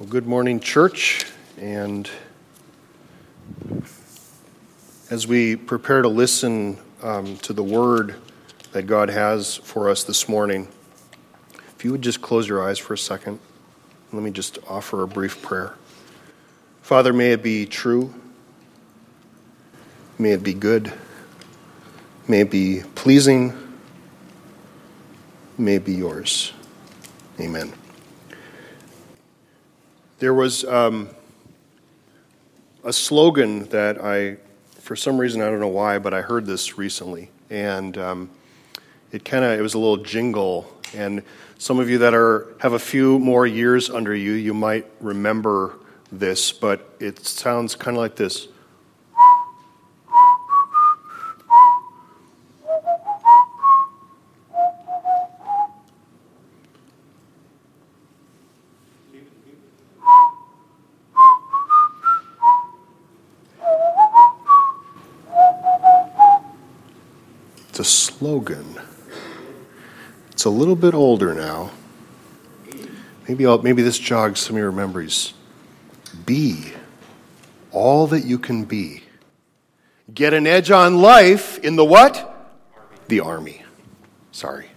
Well, good morning, church. And as we prepare to listen um, to the word that God has for us this morning, if you would just close your eyes for a second, let me just offer a brief prayer. Father, may it be true, may it be good, may it be pleasing, may it be yours. Amen. There was um, a slogan that I, for some reason, I don't know why, but I heard this recently. And um, it kind of, it was a little jingle. And some of you that are, have a few more years under you, you might remember this, but it sounds kind of like this. It's a slogan. It's a little bit older now. Maybe, I'll, maybe this jogs some of your memories. Be all that you can be. Get an edge on life in the what? The army. Sorry.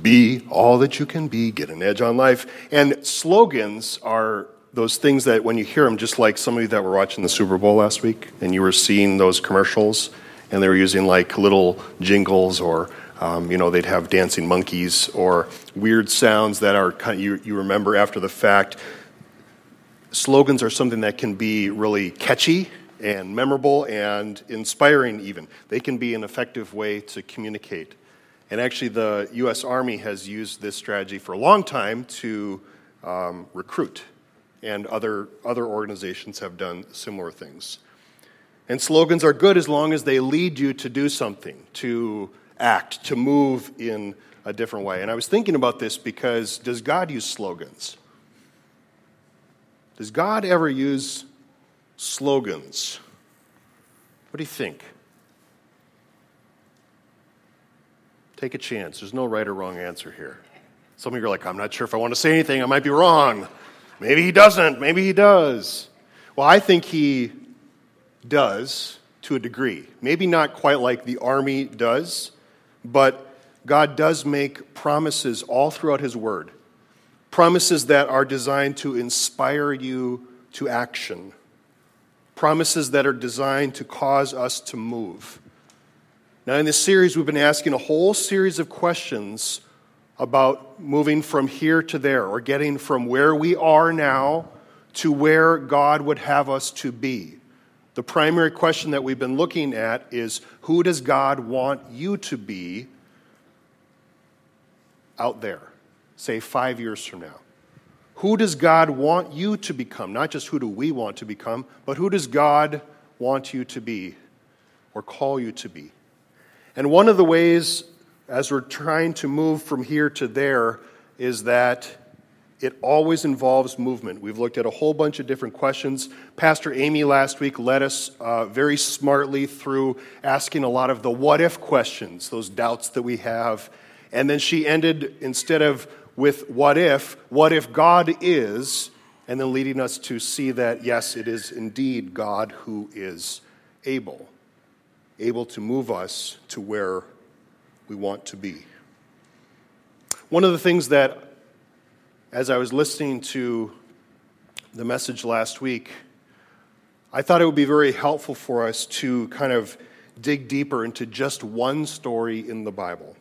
Be all that you can be. Get an edge on life. And slogans are those things that when you hear them, just like some of you that were watching the Super Bowl last week and you were seeing those commercials, and they were using like little jingles or um, you know they'd have dancing monkeys or weird sounds that are kind of, you, you remember after the fact. Slogans are something that can be really catchy and memorable and inspiring even. They can be an effective way to communicate. And actually the u.s army has used this strategy for a long time to um, recruit. And other, other organizations have done similar things. And slogans are good as long as they lead you to do something, to act, to move in a different way. And I was thinking about this because does God use slogans? Does God ever use slogans? What do you think? Take a chance. There's no right or wrong answer here. Some of you are like, I'm not sure if I want to say anything. I might be wrong. Maybe he doesn't. Maybe he does. Well, I think he does to a degree. Maybe not quite like the army does, but God does make promises all throughout His Word. Promises that are designed to inspire you to action. Promises that are designed to cause us to move. Now, in this series, we've been asking a whole series of questions about moving from here to there, or getting from where we are now to where God would have us to be. The primary question that we've been looking at is who does God want you to be out there, say five years from now? Who does God want you to become? Not just who do we want to become, but who does God want you to be or call you to be? And one of the ways, as we're trying to move from here to there, is that it always involves movement. We've looked at a whole bunch of different questions. Pastor Amy last week led us uh, very smartly through asking a lot of the what if questions, those doubts that we have. And then she ended, instead of with what if, what if God is, and then leading us to see that, yes, it is indeed God who is able, able to move us to where we want to be. One of the things that as I was listening to the message last week, I thought it would be very helpful for us to kind of dig deeper into just one story in the Bible.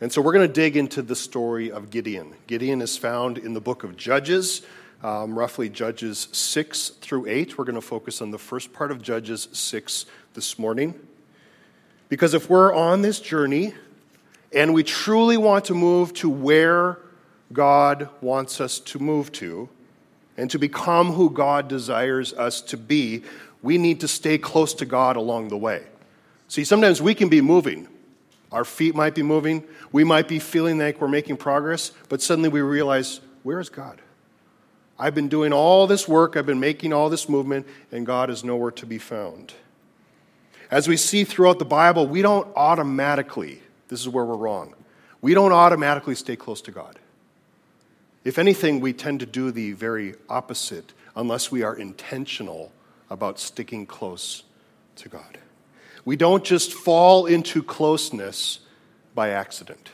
And so we're going to dig into the story of Gideon. Gideon is found in the book of Judges, um, roughly Judges 6 through 8. We're going to focus on the first part of Judges 6 this morning. Because if we're on this journey and we truly want to move to where God wants us to move to and to become who God desires us to be, we need to stay close to God along the way. See, sometimes we can be moving. Our feet might be moving. We might be feeling like we're making progress, but suddenly we realize, where is God? I've been doing all this work, I've been making all this movement, and God is nowhere to be found. As we see throughout the Bible, we don't automatically, this is where we're wrong, we don't automatically stay close to God. If anything, we tend to do the very opposite unless we are intentional about sticking close to God. We don't just fall into closeness by accident.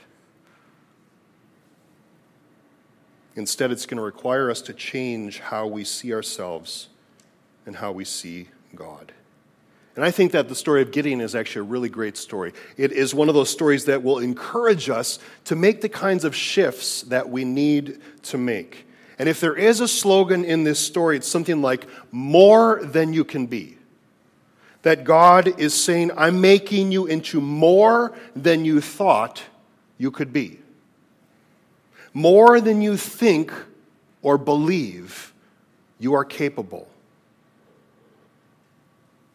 Instead, it's going to require us to change how we see ourselves and how we see God. And I think that the story of Gideon is actually a really great story. It is one of those stories that will encourage us to make the kinds of shifts that we need to make. And if there is a slogan in this story, it's something like, more than you can be. That God is saying, I'm making you into more than you thought you could be. More than you think or believe you are capable.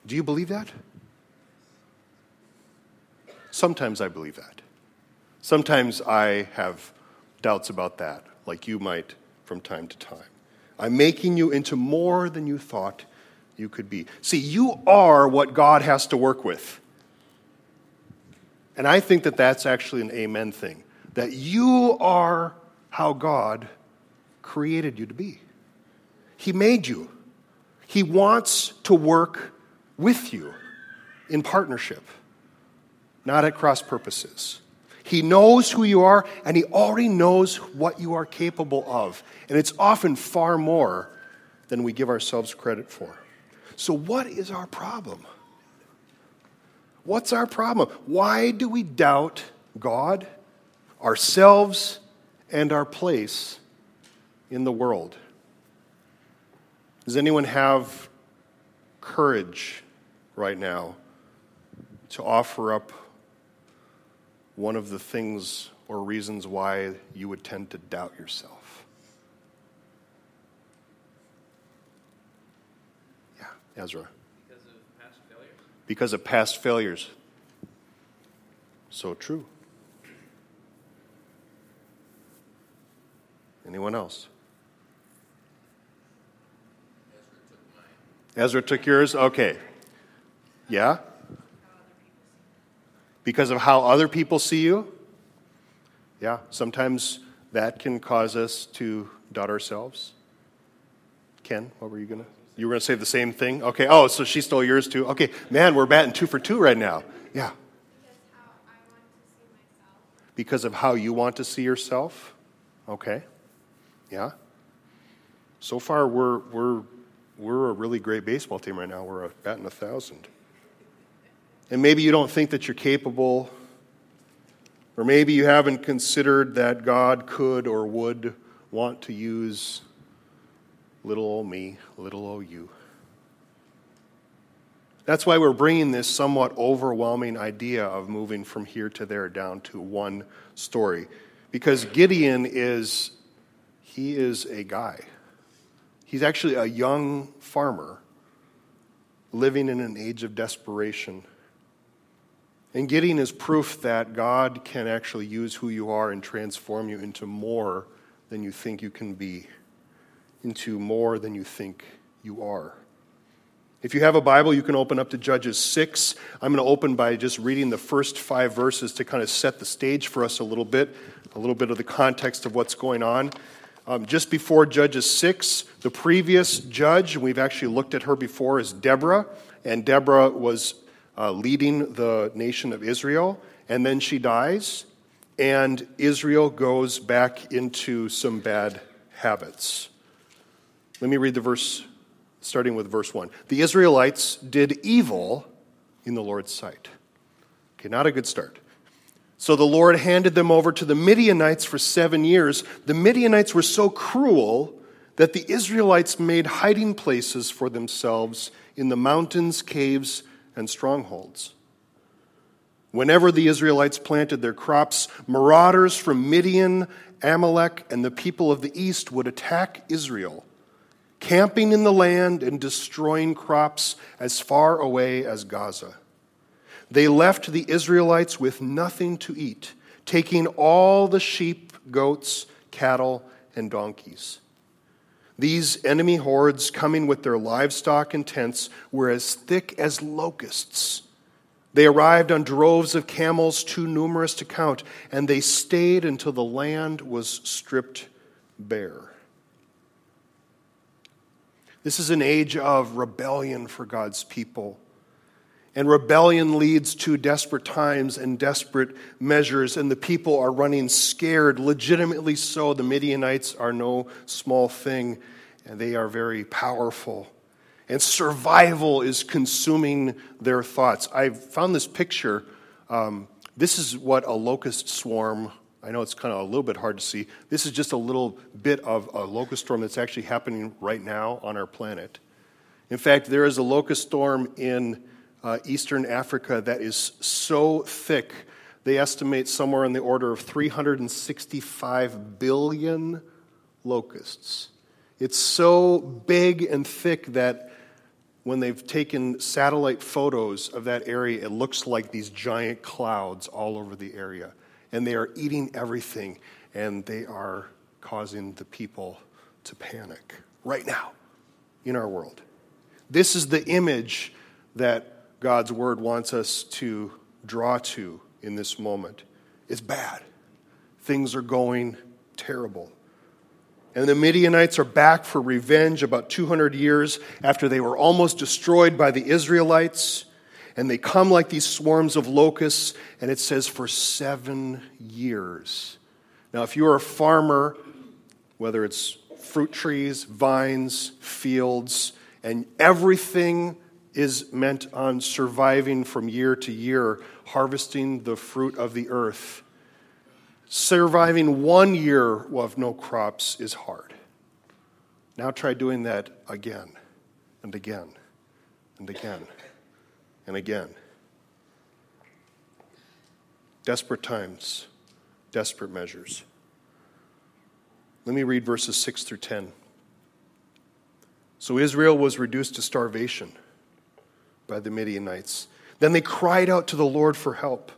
Do you believe that? Sometimes I believe that. Sometimes I have doubts about that, like you might from time to time. I'm making you into more than you thought you could be. See, you are what God has to work with. And I think that that's actually an amen thing. That you are how God created you to be. He made you. He wants to work with you in partnership, not at cross purposes. He knows who you are, and He already knows what you are capable of. And it's often far more than we give ourselves credit for. So, what is our problem? What's our problem? Why do we doubt God, ourselves, and our place in the world? Does anyone have courage right now to offer up one of the things or reasons why you would tend to doubt yourself. Yeah, Ezra. Because of past failures? Because of past failures. So true. Anyone else? Ezra took mine. Ezra took yours? Okay. Yeah? Because of how other people see you? Yeah, sometimes that can cause us to doubt ourselves. Ken, what were you going to? You were going to say the same thing? Okay. Oh, so she stole yours too. Okay. Man, we're batting two for two right now. Yeah. Because of how you want to see yourself? Okay. Yeah. So far, we're, we're, we're a really great baseball team right now. We're batting a thousand. And maybe you don't think that you're capable, or maybe you haven't considered that God could or would want to use little old me, little old you. That's why we're bringing this somewhat overwhelming idea of moving from here to there down to one story. Because Gideon is, he is a guy. He's actually a young farmer living in an age of desperation. And Gideon is proof that God can actually use who you are and transform you into more than you think you can be, into more than you think you are. If you have a Bible, you can open up to Judges 6. I'm going to open by just reading the first five verses to kind of set the stage for us a little bit, a little bit of the context of what's going on. Um, just before Judges 6, the previous judge, we've actually looked at her before, is Deborah. And Deborah was uh, leading the nation of Israel, and then she dies, and Israel goes back into some bad habits. Let me read the verse, starting with verse 1. The Israelites did evil in the Lord's sight. Okay, not a good start. So the Lord handed them over to the Midianites for seven years. The Midianites were so cruel that the Israelites made hiding places for themselves in the mountains, caves, and strongholds. Whenever the Israelites planted their crops, marauders from Midian, Amalek, and the people of the east would attack Israel, camping in the land and destroying crops as far away as Gaza. They left the Israelites with nothing to eat, taking all the sheep, goats, cattle, and donkeys. These enemy hordes, coming with their livestock and tents, were as thick as locusts. They arrived on droves of camels too numerous to count, and they stayed until the land was stripped bare. This is an age of rebellion for God's people. And rebellion leads to desperate times and desperate measures, and the people are running scared, legitimately so. The Midianites are no small thing, and they are very powerful. And survival is consuming their thoughts. I found this picture. Um, this is what a locust swarm, I know it's kind of a little bit hard to see. This is just a little bit of a locust storm that's actually happening right now on our planet. In fact, there is a locust storm in uh, Eastern Africa that is so thick, they estimate somewhere in the order of 365 billion locusts. It's so big and thick that when they've taken satellite photos of that area, it looks like these giant clouds all over the area. And they are eating everything, and they are causing the people to panic right now in our world. This is the image that God's word wants us to draw to in this moment. It's bad. Things are going terrible. And the Midianites are back for revenge about 200 years after they were almost destroyed by the Israelites. And they come like these swarms of locusts, and it says for seven years. Now, if you're a farmer, whether it's fruit trees, vines, fields, and everything is meant on surviving from year to year, harvesting the fruit of the earth. Surviving one year of no crops is hard. Now try doing that again and again and again and again. Desperate times, desperate measures. Let me read verses 6 through 10. So Israel was reduced to starvation by the Midianites. Then they cried out to the Lord for help.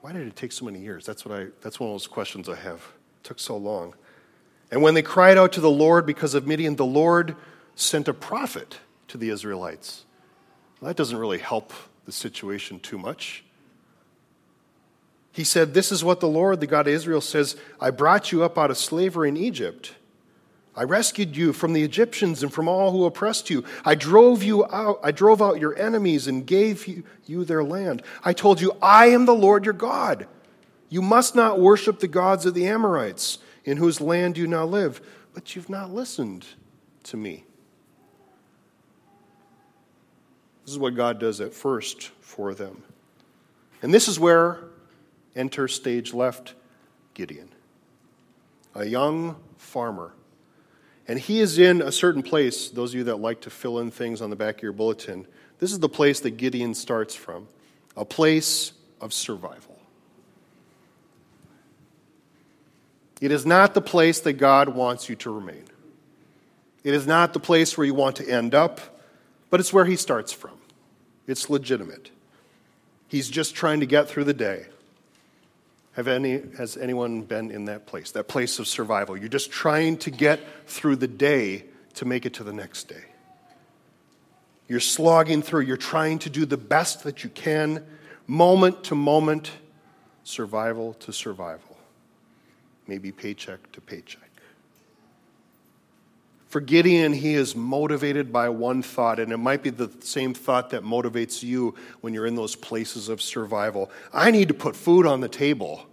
Why did it take so many years? That's, what I, that's one of those questions I have. It took so long. And when they cried out to the Lord because of Midian, the Lord sent a prophet to the Israelites. Well, that doesn't really help the situation too much. He said, This is what the Lord, the God of Israel, says I brought you up out of slavery in Egypt. I rescued you from the Egyptians and from all who oppressed you. I drove you out, I drove out your enemies and gave you, you their land. I told you, I am the Lord your God. You must not worship the gods of the Amorites, in whose land you now live. But you've not listened to me. This is what God does at first for them. And this is where enter stage left Gideon, a young farmer and he is in a certain place, those of you that like to fill in things on the back of your bulletin, this is the place that Gideon starts from a place of survival. It is not the place that God wants you to remain. It is not the place where you want to end up, but it's where he starts from. It's legitimate. He's just trying to get through the day. Have any, has anyone been in that place, that place of survival? You're just trying to get through the day to make it to the next day. You're slogging through, you're trying to do the best that you can, moment to moment, survival to survival, maybe paycheck to paycheck. For Gideon, he is motivated by one thought, and it might be the same thought that motivates you when you're in those places of survival. I need to put food on the table.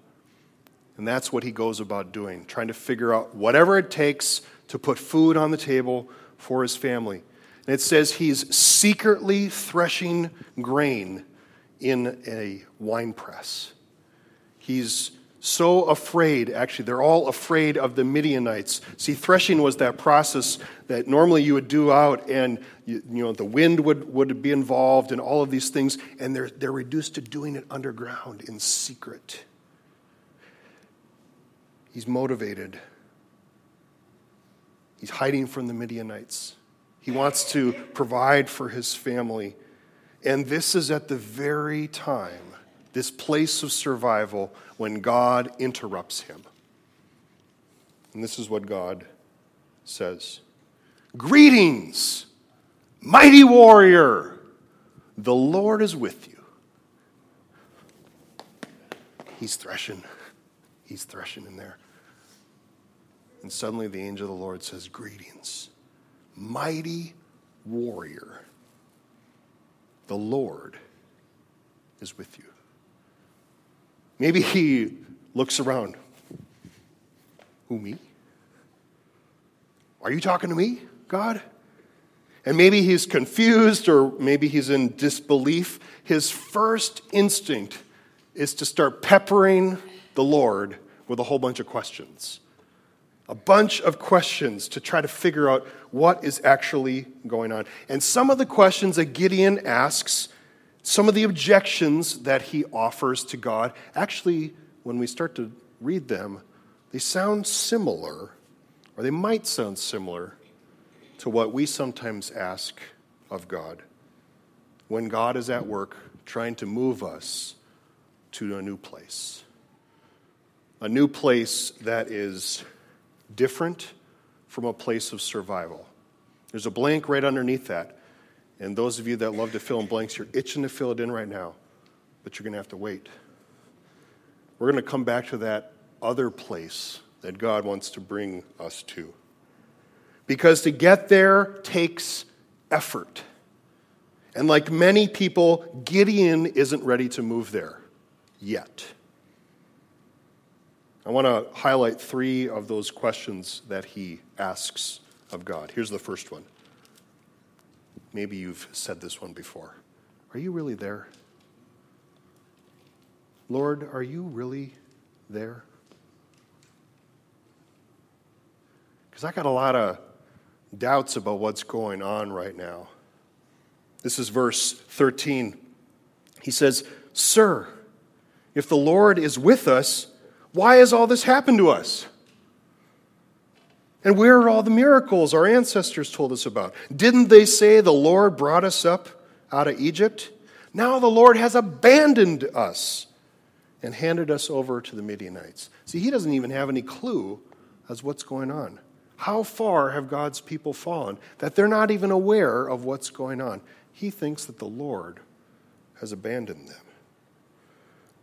And that's what he goes about doing, trying to figure out whatever it takes to put food on the table for his family. And it says he's secretly threshing grain in a wine press. He's so afraid, actually, they're all afraid of the Midianites. See, threshing was that process that normally you would do out, and you, you, know, the wind would, would be involved and all of these things, and they're, they're reduced to doing it underground in secret. He's motivated. He's hiding from the Midianites. He wants to provide for his family. And this is at the very time this place of survival when God interrupts him. And this is what God says Greetings, mighty warrior, the Lord is with you. He's threshing. He's threshing in there. And suddenly the angel of the Lord says, Greetings, mighty warrior. The Lord is with you. Maybe he looks around. Who, me? Are you talking to me, God? And maybe he's confused or maybe he's in disbelief. His first instinct is to start peppering the Lord with a whole bunch of questions. A bunch of questions to try to figure out what is actually going on. And some of the questions that Gideon asks, some of the objections that he offers to God, actually, when we start to read them, they sound similar, or they might sound similar to what we sometimes ask of God when God is at work trying to move us to a new place. A new place that is different from a place of survival. There's a blank right underneath that. And those of you that love to fill in blanks, you're itching to fill it in right now, but you're going to have to wait. We're going to come back to that other place that God wants to bring us to. Because to get there takes effort. And like many people, Gideon isn't ready to move there yet. I want to highlight three of those questions that he asks of God. Here's the first one. Maybe you've said this one before. Are you really there? Lord, are you really there? Because I got a lot of doubts about what's going on right now. This is verse 13. He says, Sir, if the Lord is with us, why has all this happened to us? And where are all the miracles our ancestors told us about? Didn't they say the Lord brought us up out of Egypt? Now the Lord has abandoned us and handed us over to the Midianites. See, he doesn't even have any clue as what's going on. How far have God's people fallen that they're not even aware of what's going on? He thinks that the Lord has abandoned them.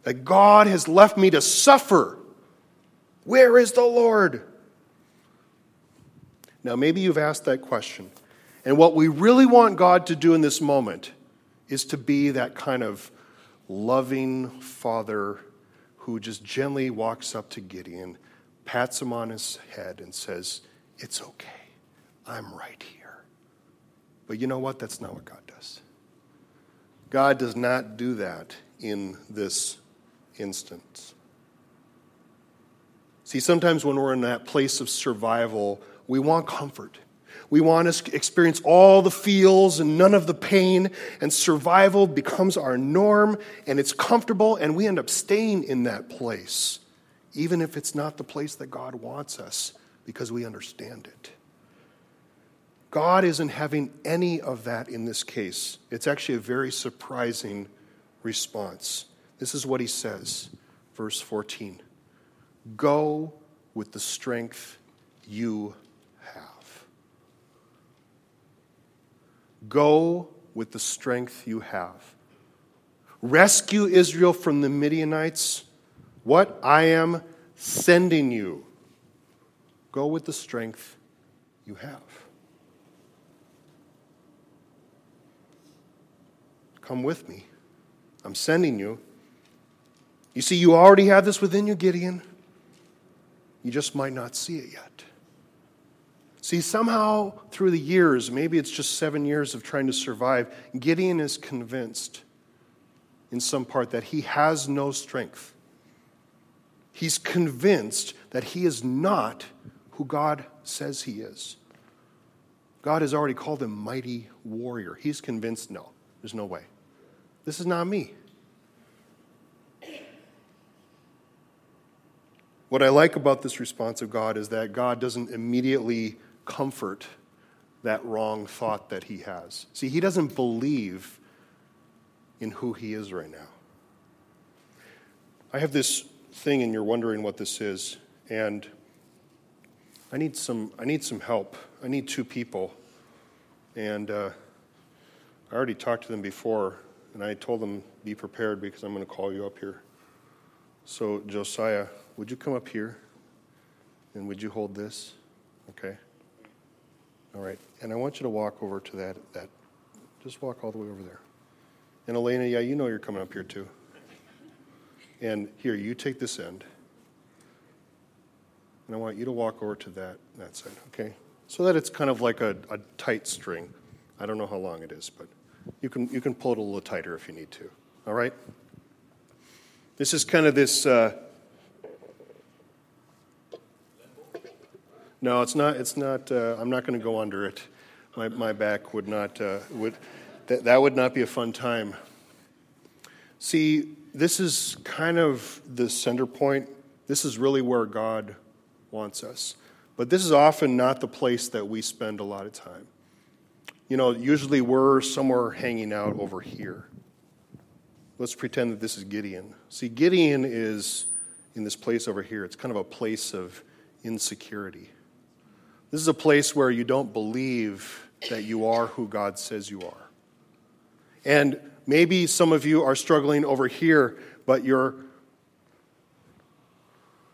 That God has left me to suffer. Where is the Lord? Now, maybe you've asked that question. And what we really want God to do in this moment is to be that kind of loving father who just gently walks up to Gideon, pats him on his head, and says, it's okay. I'm right here. But you know what? That's not what God does. God does not do that in this instance. See, sometimes when we're in that place of survival, we want comfort. We want to experience all the feels and none of the pain, and survival becomes our norm, and it's comfortable, and we end up staying in that place, even if it's not the place that God wants us because we understand it. God isn't having any of that in this case. It's actually a very surprising response. This is what he says, verse 14 Go with the strength you have. Go with the strength you have. Rescue Israel from the Midianites. What? I am sending you. Go with the strength you have. Come with me. I'm sending you. You see, you already have this within you, Gideon. You just might not see it yet. See, somehow through the years, maybe it's just seven years of trying to survive, Gideon is convinced in some part that he has no strength. He's convinced that he is not who God says he is. God has already called him mighty warrior. He's convinced no, there's no way. This is not me. What I like about this response of God is that God doesn't immediately comfort that wrong thought that he has. See, he doesn't believe in who he is right now. I have this thing, and you're wondering what this is, and I need some, I need some help. I need two people. And uh, I already talked to them before, and I told them, be prepared because I'm going to call you up here. So, Josiah, would you come up here? And would you hold this? Okay. All right. And I want you to walk over to that that just walk all the way over there. And Elena, yeah, you know you're coming up here too. And here, you take this end. And I want you to walk over to that, that side, okay? So that it's kind of like a, a tight string. I don't know how long it is, but you can, you can pull it a little tighter if you need to. All right? This is kind of this. Uh, no, it's not. It's not. Uh, I'm not going to go under it. My, my back would not. Uh, would that, that would not be a fun time. See, this is kind of the center point. This is really where God wants us. But this is often not the place that we spend a lot of time. You know, usually we're somewhere hanging out over here. Let's pretend that this is Gideon. See, Gideon is in this place over here. It's kind of a place of insecurity. This is a place where you don't believe that you are who God says you are. And maybe some of you are struggling over here, but your,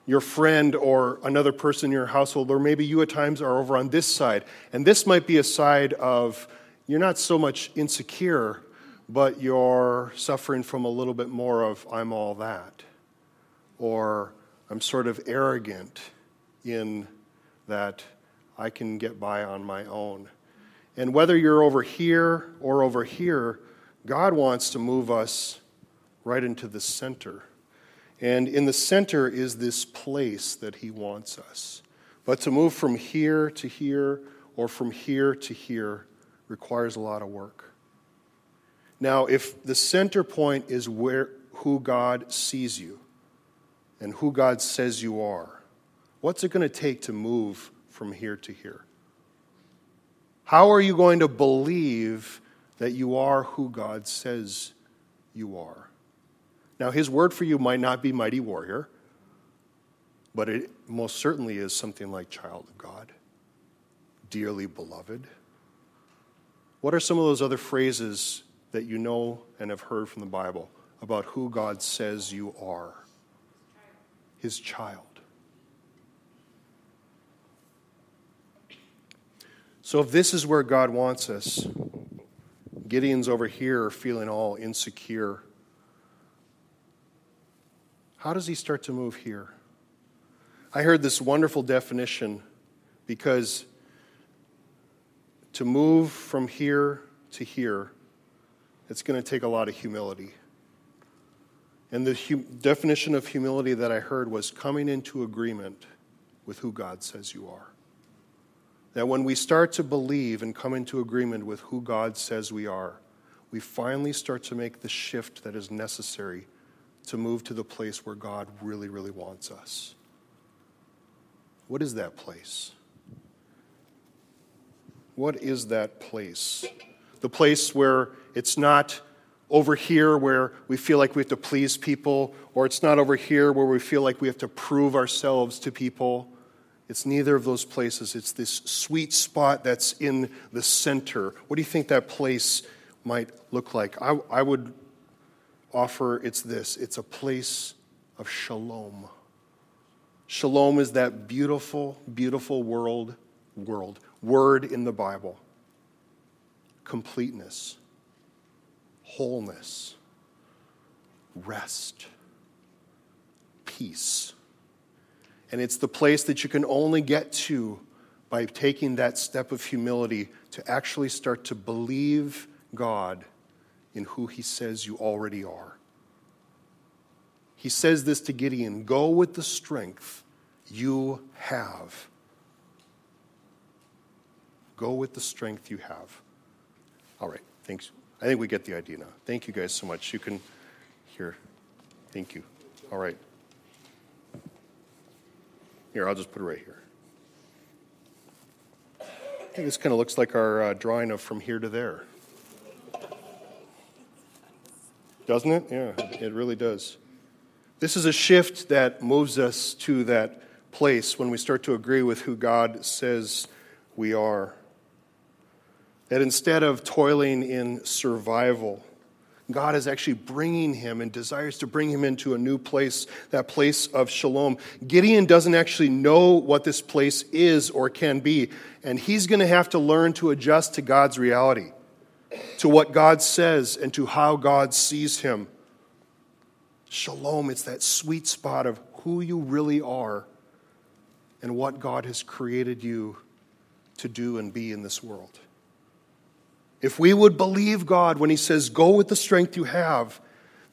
your friend or another person in your household, or maybe you at times are over on this side. And this might be a side of you're not so much insecure, but you're suffering from a little bit more of I'm all that. Or I'm sort of arrogant in that I can get by on my own. And whether you're over here or over here, God wants to move us right into the center. And in the center is this place that He wants us. But to move from here to here or from here to here requires a lot of work. Now, if the center point is where who God sees you and who God says you are, what's it going to take to move from here to here? How are you going to believe that you are who God says you are. Now, His word for you might not be mighty warrior, but it most certainly is something like child of God, dearly beloved. What are some of those other phrases that you know and have heard from the Bible about who God says you are? His child. So, if this is where God wants us, Gideon's over here feeling all insecure. How does he start to move here? I heard this wonderful definition because to move from here to here, it's going to take a lot of humility. And the hu- definition of humility that I heard was coming into agreement with who God says you are. That when we start to believe and come into agreement with who God says we are, we finally start to make the shift that is necessary to move to the place where God really, really wants us. What is that place? What is that place? The place where it's not over here where we feel like we have to please people, or it's not over here where we feel like we have to prove ourselves to people it's neither of those places. It's this sweet spot that's in the center. What do you think that place might look like? I, I would offer it's this it's a place of shalom. Shalom is that beautiful, beautiful world, world, word in the Bible. Completeness, wholeness, rest, peace and it's the place that you can only get to by taking that step of humility to actually start to believe God in who He says you already are. He says this to Gideon go with the strength you have. Go with the strength you have. All right, thanks. I think we get the idea now. Thank you guys so much. You can hear. Thank you. All right. Here, I'll just put it right here. I think this kind of looks like our uh, drawing of from here to there. Doesn't it? Yeah, it really does. This is a shift that moves us to that place when we start to agree with who God says we are. That instead of toiling in survival, God is actually bringing him and desires to bring him into a new place, that place of shalom. Gideon doesn't actually know what this place is or can be, and he's going to have to learn to adjust to God's reality, to what God says, and to how God sees him. Shalom, it's that sweet spot of who you really are and what God has created you to do and be in this world. If we would believe God when He says, Go with the strength you have,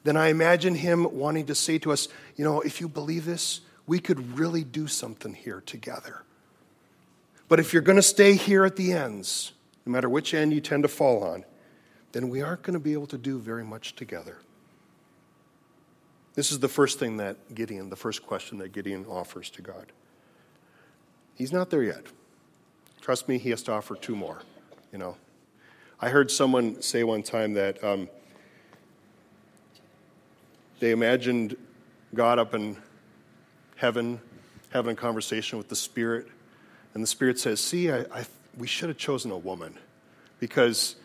then I imagine Him wanting to say to us, You know, if you believe this, we could really do something here together. But if you're going to stay here at the ends, no matter which end you tend to fall on, then we aren't going to be able to do very much together. This is the first thing that Gideon, the first question that Gideon offers to God. He's not there yet. Trust me, he has to offer two more, you know. I heard someone say one time that um, they imagined God up in heaven having a conversation with the Spirit, and the Spirit says, See, I, I, we should have chosen a woman because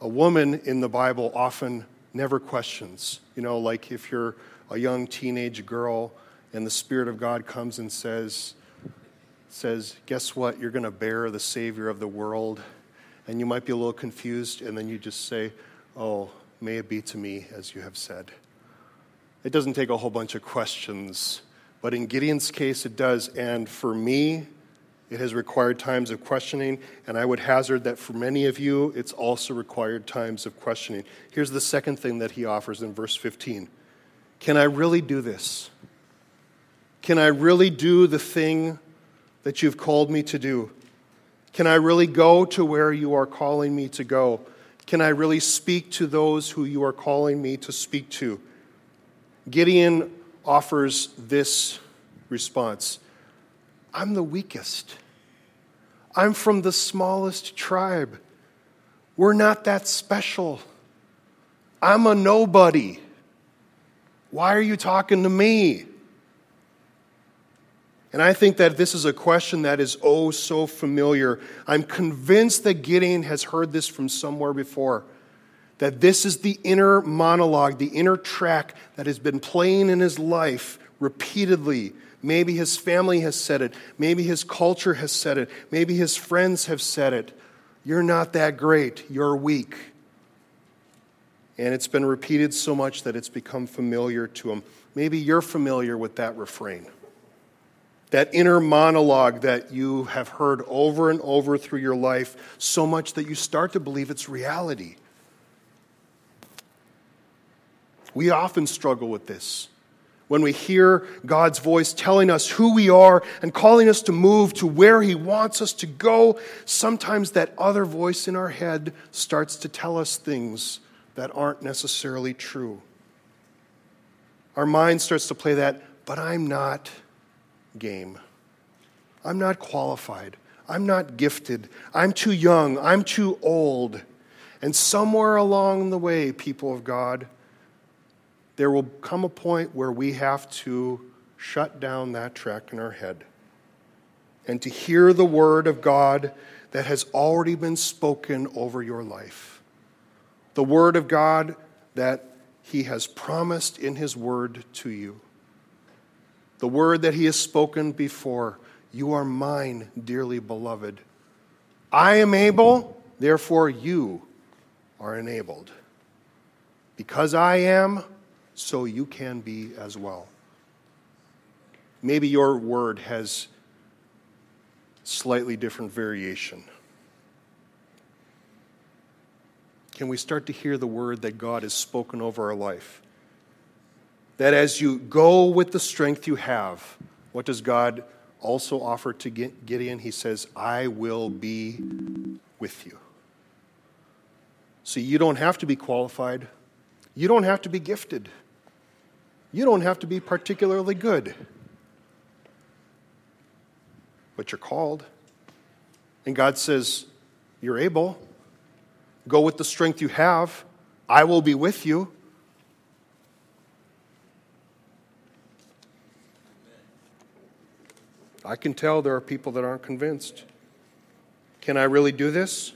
a woman in the Bible often never questions. You know, like if you're a young teenage girl and the Spirit of God comes and says, says, Guess what? You're going to bear the Savior of the world and you might be a little confused, and then you just say, Oh, may it be to me as you have said. It doesn't take a whole bunch of questions, but in Gideon's case, it does. And for me, it has required times of questioning, and I would hazard that for many of you, it's also required times of questioning. Here's the second thing that he offers in verse 15 Can I really do this? Can I really do the thing that you've called me to do? Can I really go to where you are calling me to go? Can I really speak to those who you are calling me to speak to? Gideon offers this response I'm the weakest. I'm from the smallest tribe. We're not that special. I'm a nobody. Why are you talking to me? And I think that this is a question that is oh so familiar. I'm convinced that Gideon has heard this from somewhere before. That this is the inner monologue, the inner track that has been playing in his life repeatedly. Maybe his family has said it. Maybe his culture has said it. Maybe his friends have said it. You're not that great. You're weak. And it's been repeated so much that it's become familiar to him. Maybe you're familiar with that refrain that inner monologue that you have heard over and over through your life, so much that you start to believe it's reality. We often struggle with this. When we hear God's voice telling us who we are and calling us to move to where He wants us to go, sometimes that other voice in our head starts to tell us things that aren't necessarily true. Our mind starts to play that, but I'm not game. I'm not qualified. I'm not gifted. I'm too young. I'm too old. And somewhere along the way, people of God, there will come a point where we have to shut down that track in our head and to hear the word of God that has already been spoken over your life. The word of God that He has promised in His word to you the word that he has spoken before You are mine, dearly beloved. I am able, therefore you are enabled. Because I am, so you can be as well. Maybe your word has slightly different variation. Can we start to hear the word that God has spoken over our life? That as you go with the strength you have, what does God also offer to Gideon? He says, I will be with you. See, you don't have to be qualified, you don't have to be gifted, you don't have to be particularly good, but you're called. And God says, You're able. Go with the strength you have. I will be with you. I can tell there are people that aren't convinced. Can I really do this?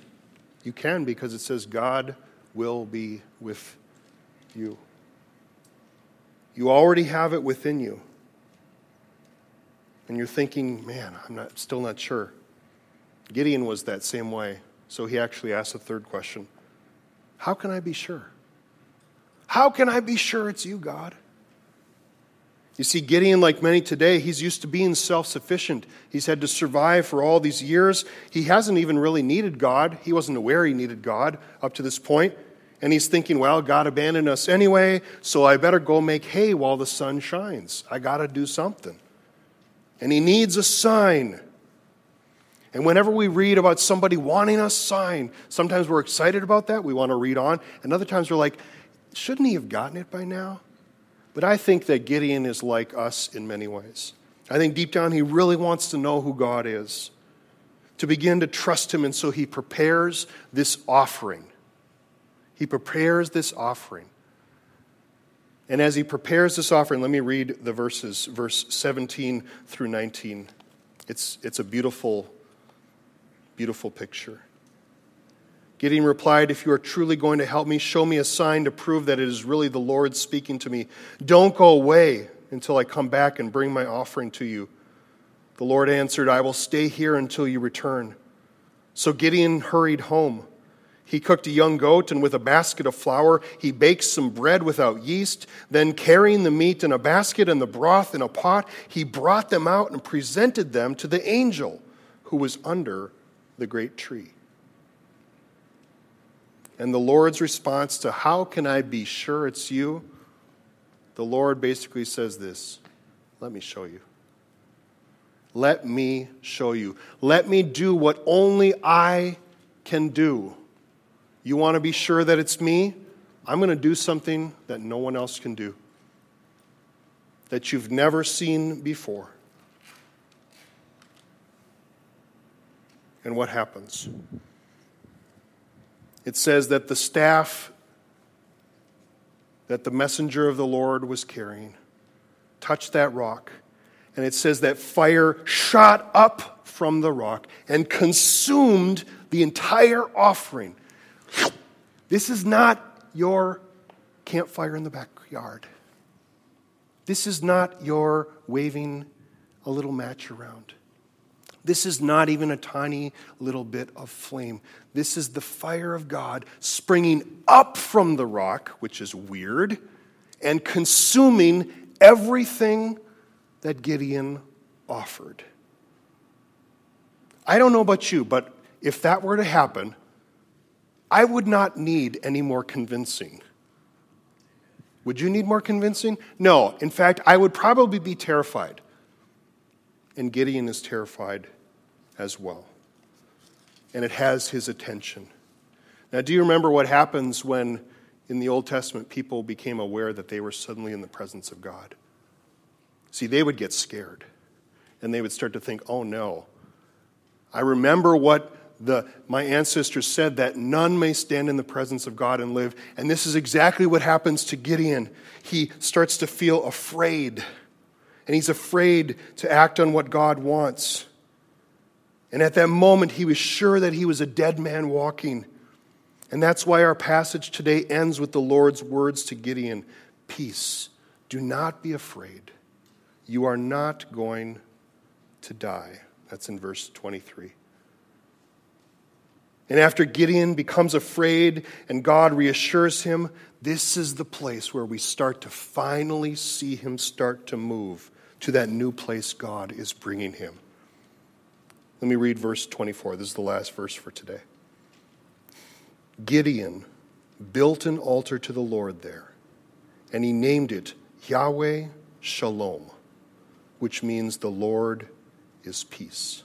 You can because it says God will be with you. You already have it within you. And you're thinking, man, I'm not, still not sure. Gideon was that same way. So he actually asked a third question How can I be sure? How can I be sure it's you, God? You see, Gideon, like many today, he's used to being self sufficient. He's had to survive for all these years. He hasn't even really needed God. He wasn't aware he needed God up to this point. And he's thinking, well, God abandoned us anyway, so I better go make hay while the sun shines. I got to do something. And he needs a sign. And whenever we read about somebody wanting a sign, sometimes we're excited about that. We want to read on. And other times we're like, shouldn't he have gotten it by now? But I think that Gideon is like us in many ways. I think deep down he really wants to know who God is, to begin to trust him, and so he prepares this offering. He prepares this offering. And as he prepares this offering, let me read the verses, verse 17 through 19. It's, it's a beautiful Beautiful picture. Gideon replied, If you are truly going to help me, show me a sign to prove that it is really the Lord speaking to me. Don't go away until I come back and bring my offering to you. The Lord answered, I will stay here until you return. So Gideon hurried home. He cooked a young goat, and with a basket of flour, he baked some bread without yeast. Then, carrying the meat in a basket and the broth in a pot, he brought them out and presented them to the angel who was under the great tree. And the Lord's response to, How can I be sure it's you? The Lord basically says this Let me show you. Let me show you. Let me do what only I can do. You want to be sure that it's me? I'm going to do something that no one else can do, that you've never seen before. And what happens? It says that the staff that the messenger of the Lord was carrying touched that rock. And it says that fire shot up from the rock and consumed the entire offering. This is not your campfire in the backyard. This is not your waving a little match around. This is not even a tiny little bit of flame. This is the fire of God springing up from the rock, which is weird, and consuming everything that Gideon offered. I don't know about you, but if that were to happen, I would not need any more convincing. Would you need more convincing? No. In fact, I would probably be terrified. And Gideon is terrified as well. And it has his attention. Now, do you remember what happens when in the Old Testament people became aware that they were suddenly in the presence of God? See, they would get scared and they would start to think, oh no. I remember what the, my ancestors said that none may stand in the presence of God and live. And this is exactly what happens to Gideon. He starts to feel afraid, and he's afraid to act on what God wants. And at that moment, he was sure that he was a dead man walking. And that's why our passage today ends with the Lord's words to Gideon Peace. Do not be afraid. You are not going to die. That's in verse 23. And after Gideon becomes afraid and God reassures him, this is the place where we start to finally see him start to move to that new place God is bringing him. Let me read verse 24. This is the last verse for today. Gideon built an altar to the Lord there, and he named it Yahweh Shalom, which means the Lord is peace.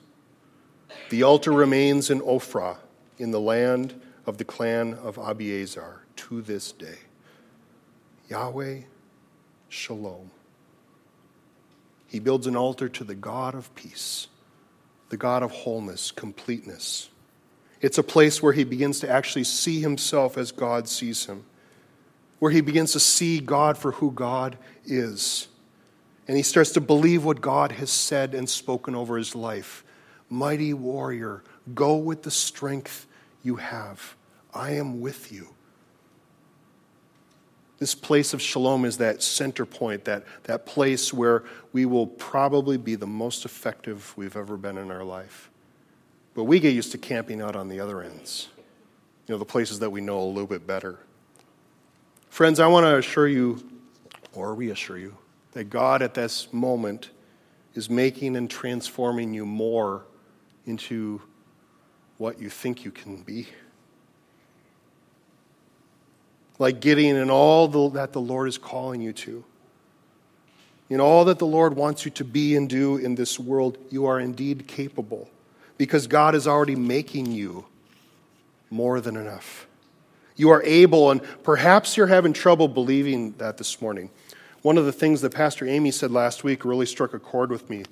The altar remains in Ophrah, in the land of the clan of Abiezer, to this day. Yahweh Shalom. He builds an altar to the God of peace the God of wholeness, completeness. It's a place where he begins to actually see himself as God sees him, where he begins to see God for who God is. And he starts to believe what God has said and spoken over his life. Mighty warrior, go with the strength you have. I am with you. This place of shalom is that center point, that, that place where we will probably be the most effective we've ever been in our life. But we get used to camping out on the other ends, you know, the places that we know a little bit better. Friends, I want to assure you, or reassure you, that God at this moment is making and transforming you more into what you think you can be like Gideon and all the, that the Lord is calling you to. In all that the Lord wants you to be and do in this world, you are indeed capable because God is already making you more than enough. You are able, and perhaps you're having trouble believing that this morning. One of the things that Pastor Amy said last week really struck a chord with me.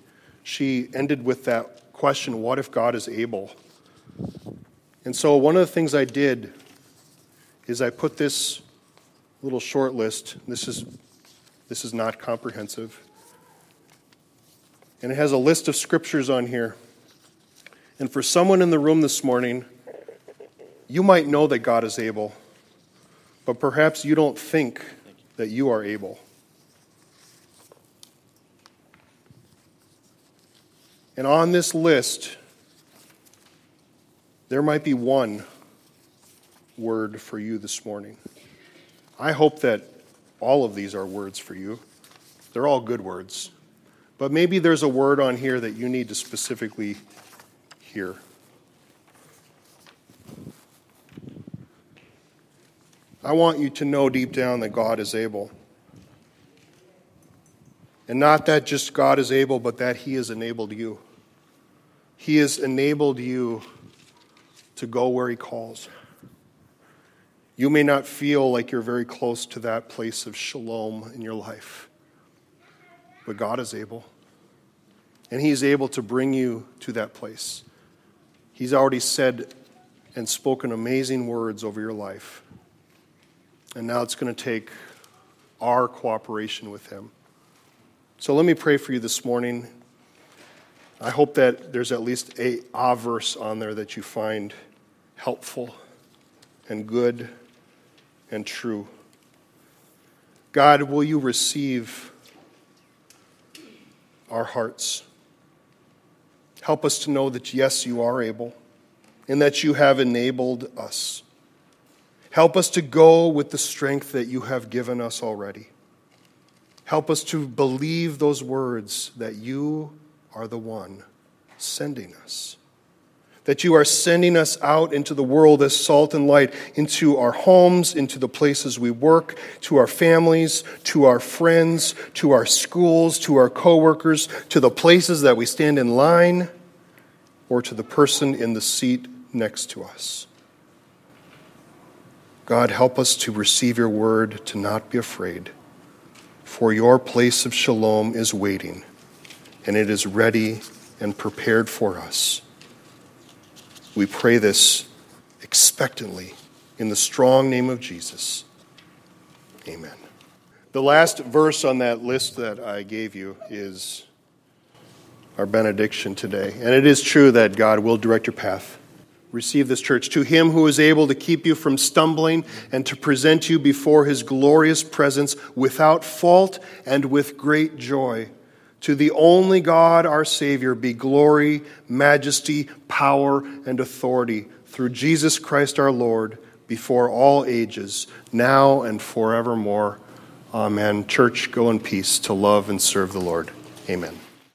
She ended with that question what if God is able? And so, one of the things I did is I put this little short list. This is, this is not comprehensive. And it has a list of scriptures on here. And for someone in the room this morning, you might know that God is able, but perhaps you don't think that you are able. And on this list, there might be one word for you this morning. I hope that all of these are words for you. They're all good words. But maybe there's a word on here that you need to specifically hear. I want you to know deep down that God is able. And not that just God is able, but that He has enabled you. He has enabled you to go where He calls. You may not feel like you're very close to that place of shalom in your life, but God is able. And He's able to bring you to that place. He's already said and spoken amazing words over your life. And now it's going to take our cooperation with Him. So let me pray for you this morning. I hope that there's at least a, a verse on there that you find helpful and good and true. God, will you receive our hearts? Help us to know that, yes, you are able and that you have enabled us. Help us to go with the strength that you have given us already. Help us to believe those words that you are the one sending us that you are sending us out into the world as salt and light, into our homes, into the places we work, to our families, to our friends, to our schools, to our coworkers, to the places that we stand in line, or to the person in the seat next to us. God, help us to receive your word, to not be afraid, for your place of shalom is waiting, and it is ready and prepared for us. We pray this expectantly in the strong name of Jesus. Amen. The last verse on that list that I gave you is our benediction today. And it is true that God will direct your path. Receive this church. To him who is able to keep you from stumbling and to present you before his glorious presence without fault and with great joy. To the only God, our Savior, be glory, majesty, power, and authority through Jesus Christ our Lord before all ages, now and forevermore. Amen. Church, go in peace to love and serve the Lord. Amen.